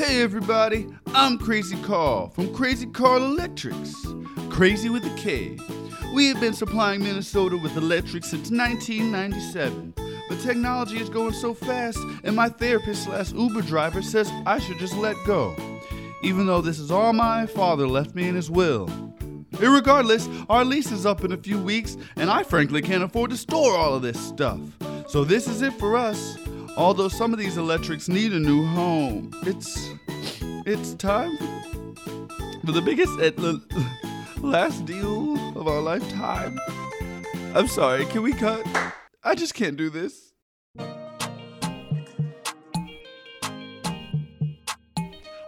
Hey everybody, I'm Krazy Karl from Krazy Karl Electrics. Crazy with a K. We have been supplying Minnesota with electric since 1997. But technology is going so fast, and my therapist slash Uber driver says I should just let go. Even though this is all my father left me in his will. Irregardless, our lease is up in a few weeks, and I frankly can't afford to store all of this stuff. So this is it for us. Although some of these electrics need a new home, it's it's time for the biggest and the last deal of our lifetime. I'm sorry, can we cut? I just can't do this.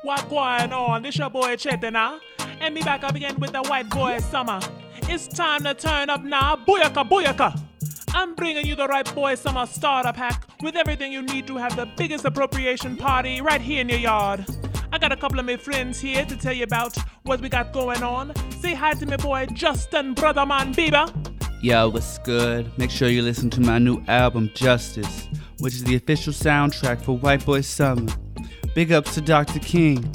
What going on? This your boy Chetty. And me back up again with the white boy summer. It's time to turn up now. Booyaka, booyaka. I'm bringing you the right boy summer starter pack with everything you need to have the biggest appropriation party right here in your yard. I got a couple of my friends here to tell you about what we got going on. Say hi to my boy Justin Brotherman Bieber. Yo, what's good? Make sure you listen to my new album, Justice, which is the official soundtrack for White Boy Summer. Big ups to Dr. King.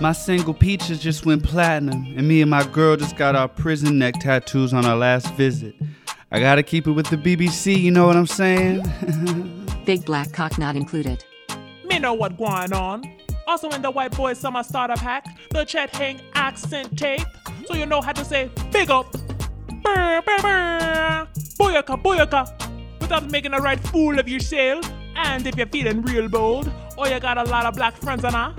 My single Peaches just went platinum, and me and my girl just got our prison neck tattoos on our last visit. I gotta keep it with the BBC, you know what I'm saying? Big black cock not included. Me know what going on. Also in the white boy summer starter pack, the Chet Hanks accent tape, so you know how to say big up. Brr, brr, brr. Booyaka, booyaka. Without making a right fool of yourself. And if you're feeling real bold, or you got a lot of black friends and I,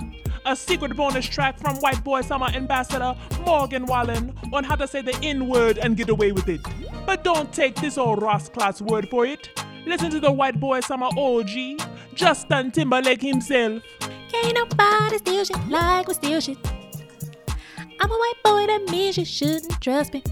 a secret bonus track from White Boy Summer Ambassador Morgan Wallen on how to say the N word and get away with it. But don't take this old Ross class word for it. Listen to the White Boy Summer OG, Justin Timberlake himself. Can't nobody steal shit like we steal shit. I'm a white boy, that means you shouldn't trust me.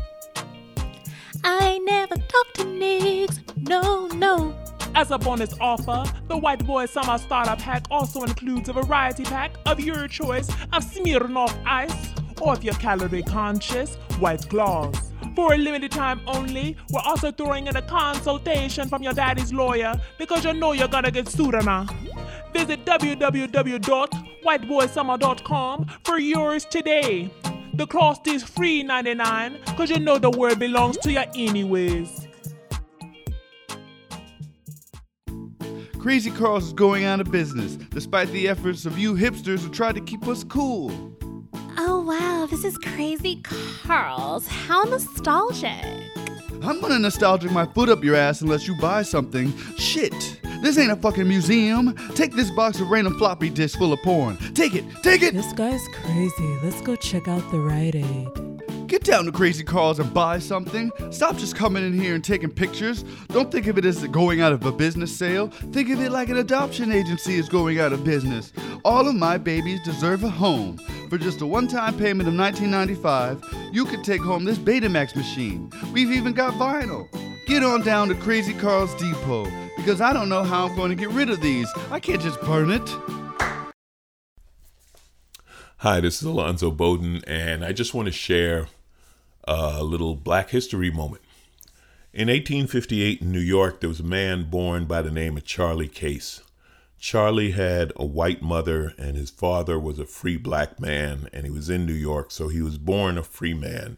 I ain't never talked to niggas, no, no. As a bonus offer, the White Boy Summer Starter Pack also includes a variety pack of your choice of Smirnoff Ice, or if you're calorie conscious, White Claws. For a limited time only, we're also throwing in a consultation from your daddy's lawyer because you know you're gonna get sued now. Visit www.whiteboysummer.com for yours today. The cost is free 99 because you know the word belongs to you anyways. Krazy Karl's is going out of business, despite the efforts of you hipsters who tried to keep us cool. Oh wow, this is Krazy Karl's. How nostalgic. I'm gonna nostalgic my foot up your ass unless you buy something. Shit! This ain't a fucking museum. Take this box of random floppy disks full of porn. Take it! Take it! This guy's crazy. Let's go check out the Rite Aid. Get down to Krazy Karl's and buy something. Stop just coming in here and taking pictures. Don't think of it as going out of a business sale. Think of it like an adoption agency is going out of business. All of my babies deserve a home. For just a one-time payment of $19.95, you could take home this Betamax machine. We've even got vinyl. Get on down to Krazy Karl's Depot because I don't know how I'm going to get rid of these. I can't just burn it. Hi, this is Alonzo Bodden, and I just want to share a little Black History moment. In 1858 in New York, there was a man born by the name of Charlie Case. Charlie had a white mother, and his father was a free black man, and he was in New York, so he was born a free man.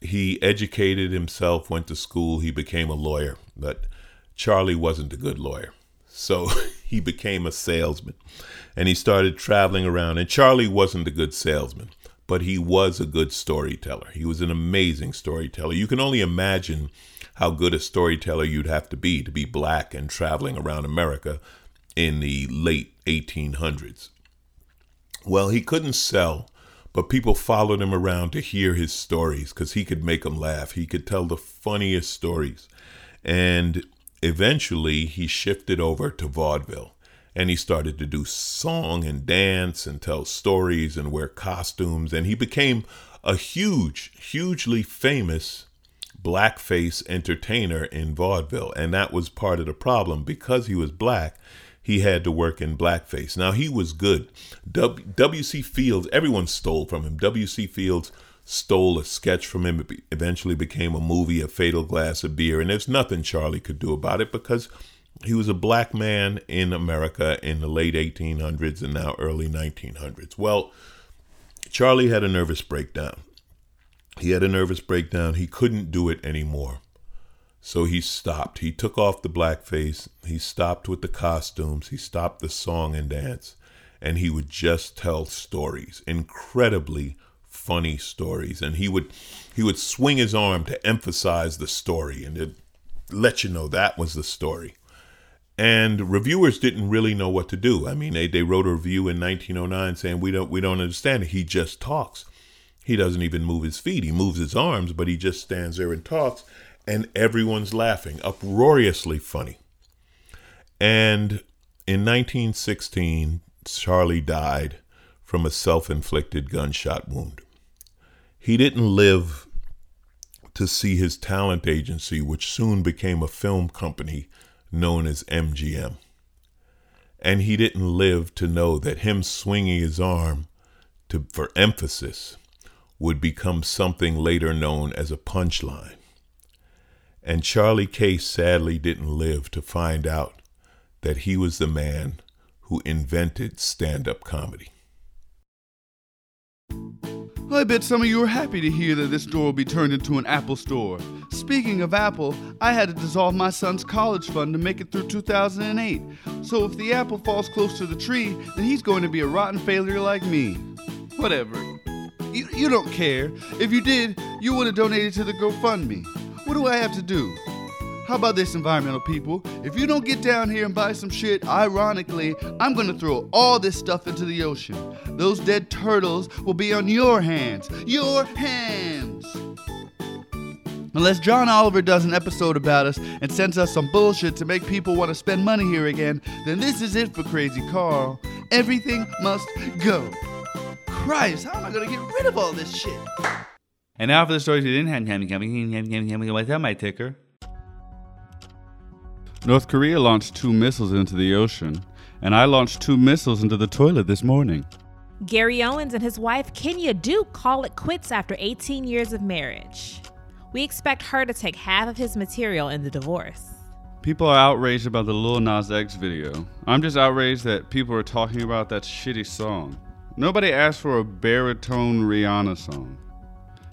He educated himself, went to school, he became a lawyer, but Charlie wasn't a good lawyer. So he became a salesman and he started traveling around. And Charlie wasn't a good salesman, but he was a good storyteller. He was an amazing storyteller. You can only imagine how good a storyteller you'd have to be to be black and traveling around America in the late 1800s. Well, he couldn't sell, but people followed him around to hear his stories because he could make them laugh. He could tell the funniest stories. And eventually, he shifted over to vaudeville and he started to do song and dance and tell stories and wear costumes. And he became a huge, hugely famous blackface entertainer in vaudeville. And that was part of the problem because he was black he had to work in blackface. Now he was good. W.C. Fields, everyone stole from him. W.C. Fields stole a sketch from him. It eventually became a movie, A Fatal Glass of Beer. And there's nothing Charlie could do about it because He was a black man in America in the late 1800s and now early 1900s. Well, Charlie had a nervous breakdown. He had a nervous breakdown. He couldn't do it anymore. So he stopped. He took off the blackface. He stopped with the costumes. He stopped the song and dance. And he would just tell stories, incredibly funny stories. And he would he would swing his arm to emphasize the story and let you know that was the story. And reviewers didn't really know what to do. I mean, they, they wrote a review in 1909 saying we don't we don't understand it. He just talks. He doesn't even move his feet. He moves his arms, but he just stands there and talks and everyone's laughing, uproariously funny. And in 1916, Charlie died from a self inflicted gunshot wound. He didn't live to see his talent agency, which soon became a film company known as MGM. And he didn't live to know that him swinging his arm to, for emphasis would become something later known as a punchline. And Charlie Case sadly didn't live to find out that he was the man who invented stand up comedy. I bet some of you are happy to hear that this store will be turned into an Apple store. Speaking of Apple, I had to dissolve my son's college fund to make it through 2008. So if the apple falls close to the tree, then he's going to be a rotten failure like me. Whatever. You, you don't care. If you did, you would have donated to the GoFundMe. What do I have to do? How about this, environmental people? If you don't get down here and buy some shit, ironically, I'm gonna throw all this stuff into the ocean. Those dead turtles will be on your hands. Your hands! Unless John Oliver does an episode about us and sends us some bullshit to make people want to spend money here again, then this is it for Krazy Karl. Everything must go. Christ, how am I gonna get rid of all this shit? And now for the stories you didn't have. What's that, my ticker? North Korea launched two missiles into the ocean, and I launched two missiles into the toilet this morning. Gary Owens and his wife Kenya Duke call it quits after 18 years of marriage. We expect her to take half of his material in the divorce. People are outraged about the Lil Nas X video. I'm just outraged that people are talking about that shitty song. Nobody asked for a baritone Rihanna song.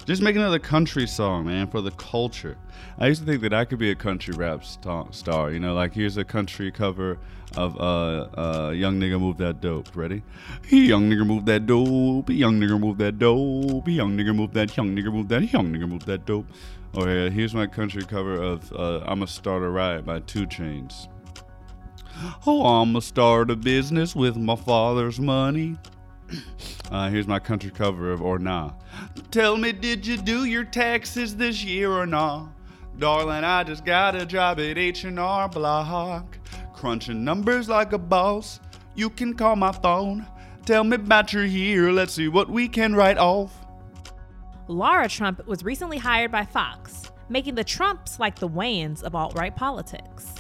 Just make another country song, man, for the culture. I used to think that I could be a country rap st- star. You know, like here's a country cover of uh, uh, Young Nigga Move That Dope. Ready? Young nigga move that dope. Young nigga move that dope. Young nigga move that. Young nigga move that. Young nigga move that dope. Oh, here's my country cover of uh, "I'ma Start a Riot" by 2 Chainz. Oh, I'ma start a business with my father's money. Uh, here's my country cover of Or Nah. Tell me, did you do your taxes this year or not? Darling, I just got a job at H&R Block. Crunching numbers like a boss. You can call my phone. Tell me about your year. Let's see what we can write off. Lara Trump was recently hired by Fox, making the Trumps like the Wayans of alt right politics.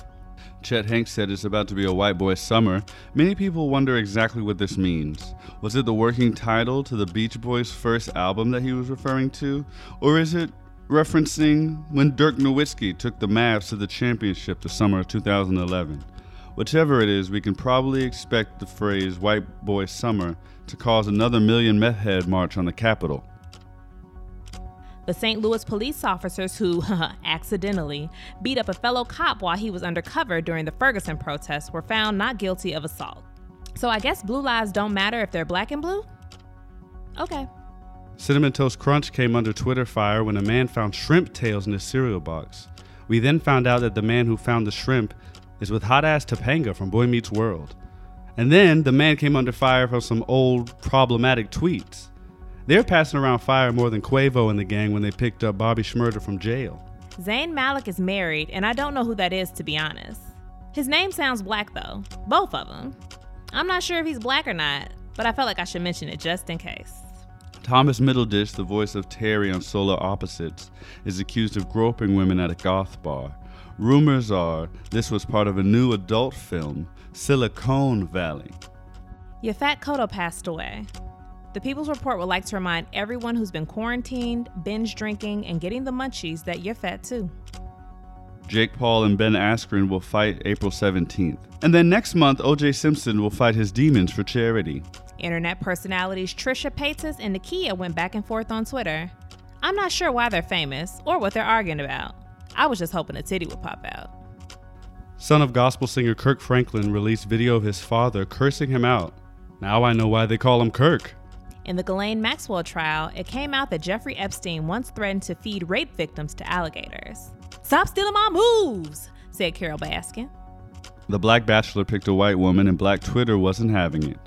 Chet Hanks said it's about to be a white boy summer, many people wonder exactly what this means. Was it the working title to the Beach Boys' first album that he was referring to? Or is it referencing when Dirk Nowitzki took the Mavs to the championship the summer of 2011? Whichever it is, we can probably expect the phrase white boy summer to cause another million meth head march on the Capitol. The St. Louis police officers who, accidentally, beat up a fellow cop while he was undercover during the Ferguson protests were found not guilty of assault. So I guess blue lives don't matter if they're black and blue? Okay. Cinnamon Toast Crunch came under Twitter fire when a man found shrimp tails in his cereal box. We then found out that the man who found the shrimp is with hot ass Topanga from Boy Meets World. And then the man came under fire for some old problematic tweets. They're passing around fire more than Quavo and the gang when they picked up Bobby Shmurda from jail. Zayn Malik is married, and I don't know who that is to be honest. His name sounds black though, both of them. I'm not sure if he's black or not, but I felt like I should mention it just in case. Thomas Middleditch, the voice of Terry on Solar Opposites, is accused of groping women at a goth bar. Rumors are this was part of a new adult film, Silicon Valley. Yaphet Kotto passed away. The People's Report would like to remind everyone who's been quarantined, binge drinking, and getting the munchies that you're fat too. Jake Paul and Ben Askren will fight April 17th. And then next month, OJ Simpson will fight his demons for charity. Internet personalities Trisha Paytas and Nakia went back and forth on Twitter. I'm not sure why they're famous or what they're arguing about. I was just hoping a titty would pop out. Son of gospel singer Kirk Franklin released video of his father cursing him out. Now I know why they call him Kirk. In the Ghislaine Maxwell trial, it came out that Jeffrey Epstein once threatened to feed rape victims to alligators. Stop stealing my moves, said Carole Baskin. The Black Bachelor picked a white woman, and Black Twitter wasn't having it.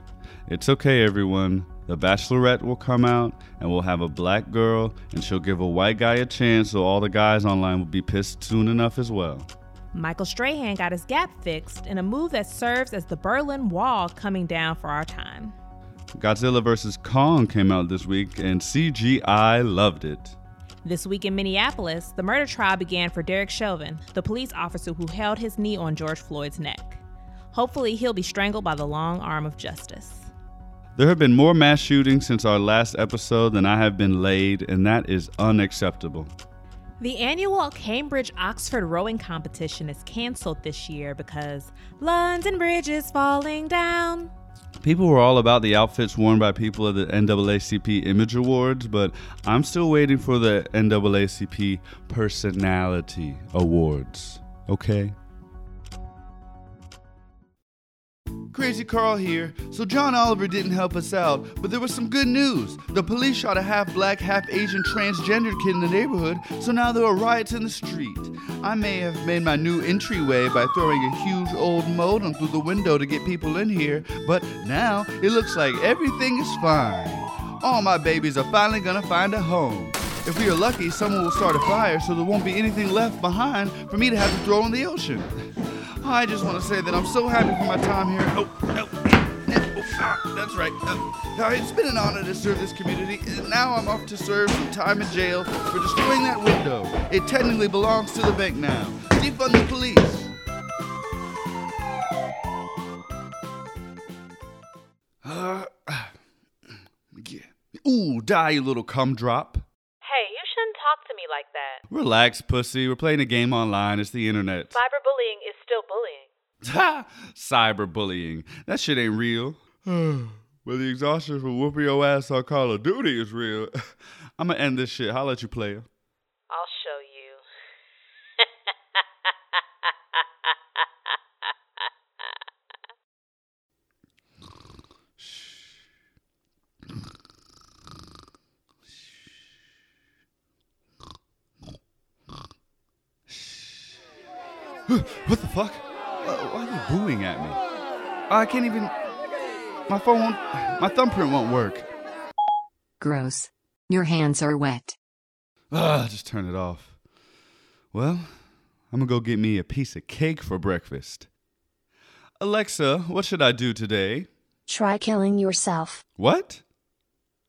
It's okay, everyone. The Bachelorette will come out, and we'll have a black girl, and she'll give a white guy a chance, so all the guys online will be pissed soon enough as well. Michael Strahan got his gap fixed in a move that serves as the Berlin Wall coming down for our time. Godzilla vs. Kong came out this week, and CGI loved it. This week in Minneapolis, the murder trial began for Derek Chauvin, the police officer who held his knee on George Floyd's neck. Hopefully, he'll be strangled by the long arm of justice. There have been more mass shootings since our last episode than I have been laid, and that is unacceptable. The annual Cambridge Oxford rowing competition is canceled this year because London Bridge is falling down. People were all about the outfits worn by people at the NAACP Image Awards, but I'm still waiting for the NAACP Personality Awards. Okay? Krazy Karl here. So, John Oliver didn't help us out, but there was some good news. The police shot a half black, half Asian transgendered kid in the neighborhood, so now there are riots in the street. I may have made my new entryway by throwing a huge old modem through the window to get people in here, but now it looks like everything is fine. All my babies are finally gonna find a home. If we are lucky, someone will start a fire so there won't be anything left behind for me to have to throw in the ocean. I just want to say that I'm so happy for my time here. Oh, oh, oh, ah, that's right. Uh, it's been an honor to serve this community. And now I'm off to serve some time in jail for destroying that window. It technically belongs to the bank now. Defund the police. Uh, yeah. Ooh, die, you little cum drop. Hey, you shouldn't talk to me like that. Relax, pussy. We're playing a game online. It's the internet. Cyberbullying is still bullying. Ha! Cyberbullying. That shit ain't real. but the exhaustion from whooping your ass on Call of Duty is real. I'm gonna end this shit. I'll let you play her. I'll show you. Shh. What the fuck? Why are you booing at me? I can't even. My phone won't. My thumbprint won't work. Gross. Your hands are wet. Ah, just turn it off. Well, I'm gonna go get me a piece of cake for breakfast. Alexa, what should I do today? Try killing yourself. What?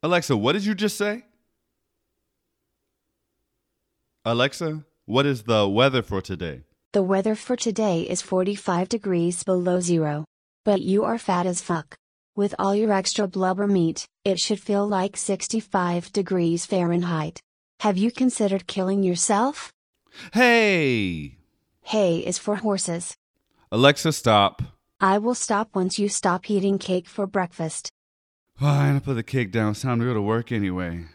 Alexa, what did you just say? Alexa, what is the weather for today? The weather for today is 45 degrees below zero. But you are fat as fuck. With all your extra blubber meat, it should feel like 65 degrees Fahrenheit. Have you considered killing yourself? Hey! Hay is for horses. Alexa, stop. I will stop once you stop eating cake for breakfast. Fine, I'll put the cake down. It's time to go to work anyway.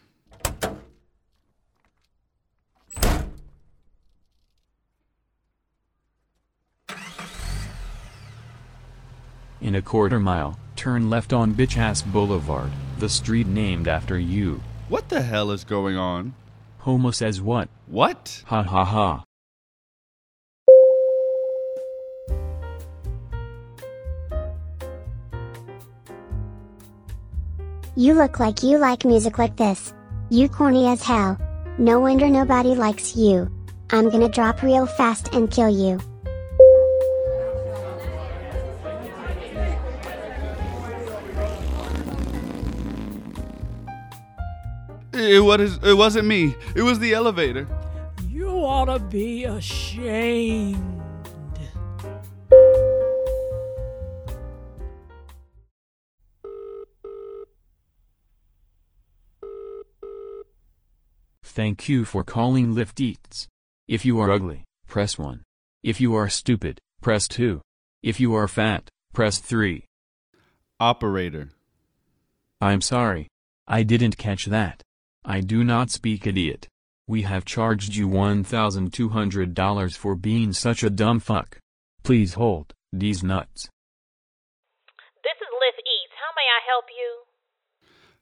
In a quarter mile, turn left on Bitch Ass Boulevard, the street named after you. What the hell is going on? Homo says what? What? Ha ha ha. You look like you like music like this. You corny as hell. No wonder nobody likes you. I'm gonna drop real fast and kill you. It was it wasn't me. It was the elevator. You ought to be ashamed. Thank you for calling Lyft Eats. If you are ugly, press 1. If you are stupid, press 2. If you are fat, press 3. Operator. I'm sorry. I didn't catch that. I do not speak idiot. We have charged you $1,200 for being such a dumb fuck. Please hold, these nuts. This is Lyft Eats. How may I help you?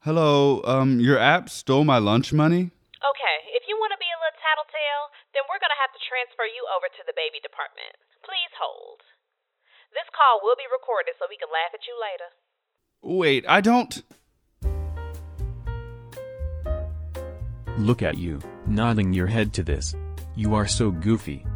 Hello, um, your app stole my lunch money? Okay, if you want to be a little tattletale, then we're going to have to transfer you over to the baby department. Please hold. This call will be recorded so we can laugh at you later. Wait, I don't. Look at you, nodding your head to this. You are so goofy.